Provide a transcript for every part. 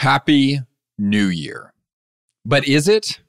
Happy New Year. But is it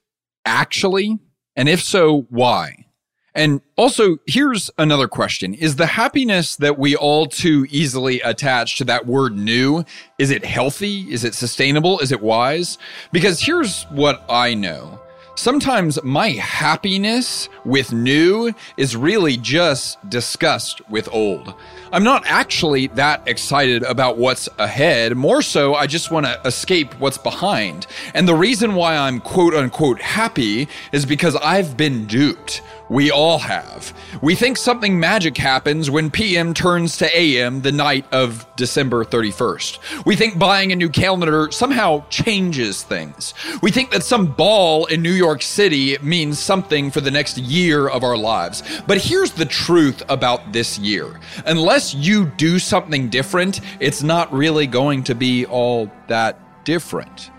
actually? And if so, why? And also, here's another question. Is the happiness that we all too easily attach to that word new, is it healthy? Is it sustainable? Is it wise? Because here's what I know. Sometimes my happiness with new is really just disgust with old. I'm not actually that excited about what's ahead. More so, I just want to escape what's behind. And the reason why I'm quote unquote happy is because I've been duped. We all have. We think something magic happens when PM turns to AM the night of December 31st. We think buying a new calendar somehow changes things. We think that some ball in New York City means something for the next year of our lives. But here's the truth about this year unless you do something different, it's not really going to be all that different.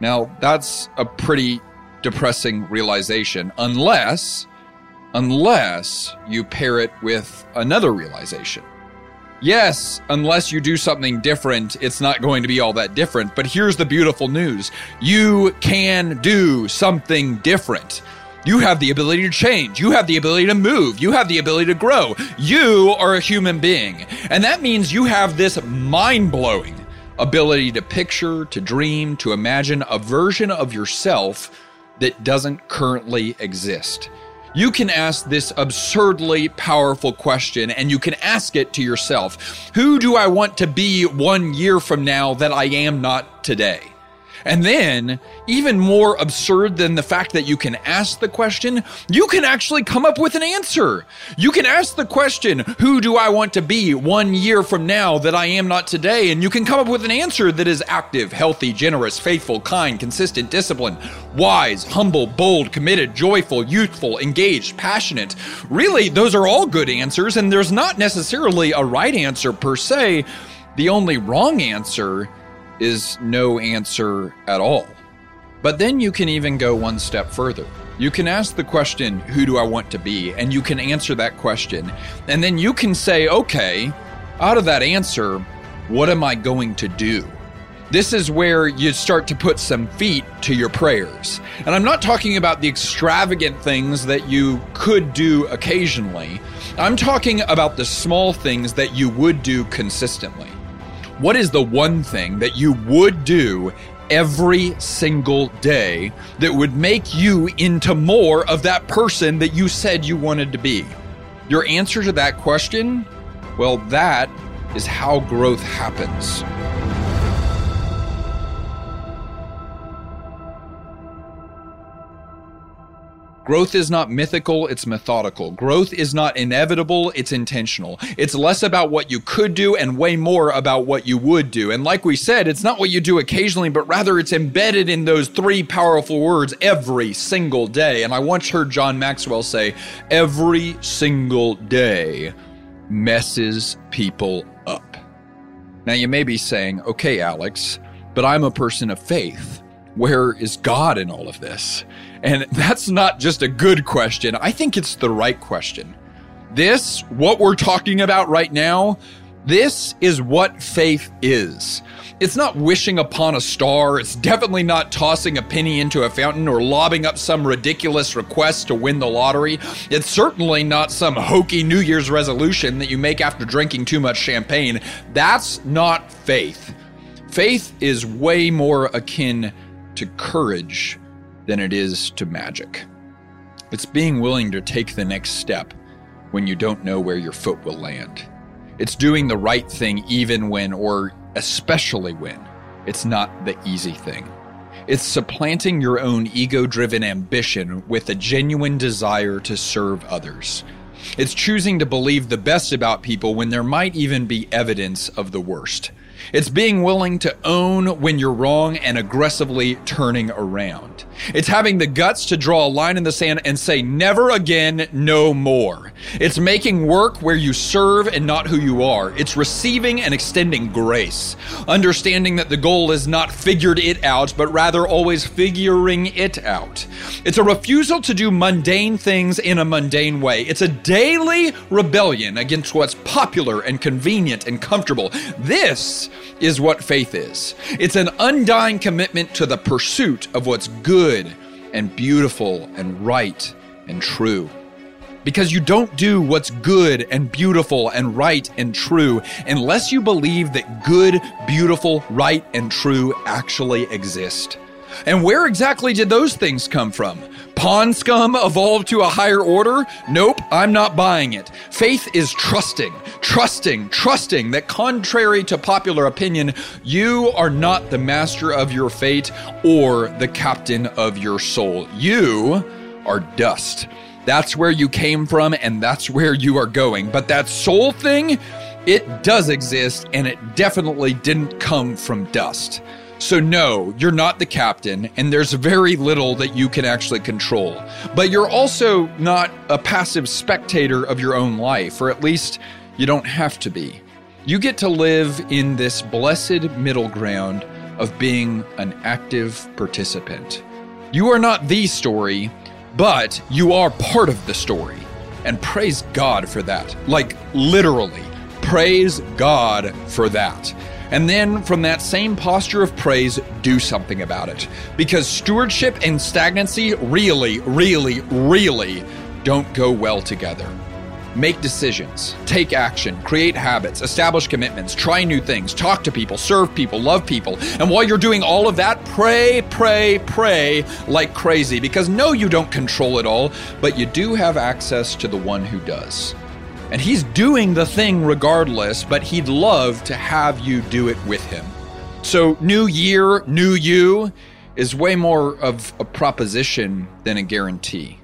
Now, that's a pretty depressing realization, unless unless you pair it with another realization. Yes, unless you do something different, it's not going to be all that different. But here's the beautiful news you can do something different. You have the ability to change. You have the ability to move. You have the ability to grow. You are a human being. And that means you have this mind blowing ability to picture, to dream, to imagine a version of yourself that doesn't currently exist you can ask this absurdly powerful question and you can ask it to yourself Who do I want to be one year from now that I am not today? And then, even more absurd than the fact that you can ask the question, you can actually come up with an answer. You can ask the question, Who do I want to be one year from now that I am not today? And you can come up with an answer that is active, healthy, generous, faithful, kind, consistent, disciplined, wise, humble, bold, committed, joyful, youthful, engaged, passionate. Really, those are all good answers, and there's not necessarily a right answer per se. The only wrong answer is no answer at all. But then you can even go one step further. You can ask the question, Who do I want to be? And you can answer that question. And then you can say, Okay, out of that answer, what am I going to do? This is where you start to put some feet to your prayers. And I'm not talking about the extravagant things that you could do occasionally. I'm talking about the small things that you would do consistently. What is the one thing that you would do every single day that would make you into more of that person that you said you wanted to be? Your answer to that question? Well, that is how growth happens. Growth is not mythical, it's methodical. Growth is not inevitable, it's intentional. It's less about what you could do and way more about what you would do. And like we said, it's not what you do occasionally, but rather it's embedded in those three powerful words every single day. And I once heard John Maxwell say, every single day messes people up. Now you may be saying, okay, Alex, but I'm a person of faith. Where is God in all of this? And that's not just a good question. I think it's the right question. This, what we're talking about right now, this is what faith is. It's not wishing upon a star. It's definitely not tossing a penny into a fountain or lobbing up some ridiculous request to win the lottery. It's certainly not some hokey New Year's resolution that you make after drinking too much champagne. That's not faith. Faith is way more akin to courage than it is to magic. It's being willing to take the next step when you don't know where your foot will land. It's doing the right thing even when, or especially when, it's not the easy thing. It's supplanting your own ego driven ambition with a genuine desire to serve others. It's choosing to believe the best about people when there might even be evidence of the worst. It's being willing to own when you're wrong and aggressively turning around. It's having the guts to draw a line in the sand and say, never again, no more. It's making work where you serve and not who you are. It's receiving and extending grace. Understanding that the goal is not figured it out, but rather always figuring it out. It's a refusal to do mundane things in a mundane way. It's a daily rebellion against what's popular and convenient and comfortable. This is what faith is. It's an undying commitment to the pursuit of what's good and beautiful and right and true. Because you don't do what's good and beautiful and right and true unless you believe that good, beautiful, right, and true actually exist. And where exactly did those things come from? Pond scum evolved to a higher order? Nope, I'm not buying it. Faith is trusting, trusting, trusting that contrary to popular opinion, you are not the master of your fate or the captain of your soul. You are dust. That's where you came from and that's where you are going. But that soul thing, it does exist and it definitely didn't come from dust. So, no, you're not the captain, and there's very little that you can actually control. But you're also not a passive spectator of your own life, or at least you don't have to be. You get to live in this blessed middle ground of being an active participant. You are not the story, but you are part of the story. And praise God for that. Like, literally, praise God for that. And then, from that same posture of praise, do something about it. Because stewardship and stagnancy really, really, really don't go well together. Make decisions, take action, create habits, establish commitments, try new things, talk to people, serve people, love people. And while you're doing all of that, pray, pray, pray like crazy. Because no, you don't control it all, but you do have access to the one who does. And he's doing the thing regardless, but he'd love to have you do it with him. So, new year, new you is way more of a proposition than a guarantee.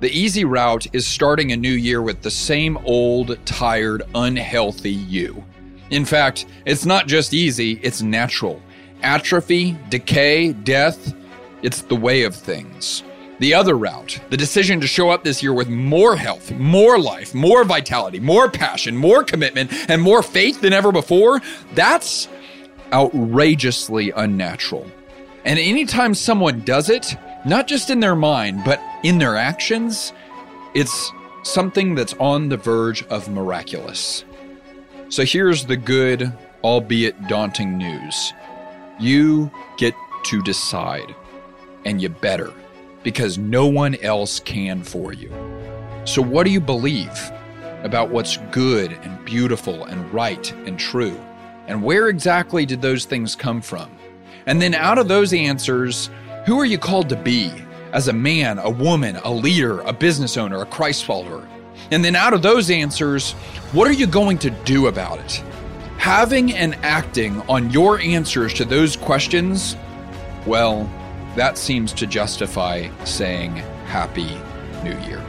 The easy route is starting a new year with the same old, tired, unhealthy you. In fact, it's not just easy, it's natural. Atrophy, decay, death, it's the way of things. The other route, the decision to show up this year with more health, more life, more vitality, more passion, more commitment, and more faith than ever before, that's outrageously unnatural. And anytime someone does it, not just in their mind, but in their actions, it's something that's on the verge of miraculous. So here's the good, albeit daunting news you get to decide, and you better because no one else can for you. So, what do you believe about what's good and beautiful and right and true? And where exactly did those things come from? And then, out of those answers, who are you called to be as a man, a woman, a leader, a business owner, a Christ follower? And then, out of those answers, what are you going to do about it? Having and acting on your answers to those questions, well, that seems to justify saying Happy New Year.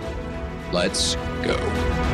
Let's go.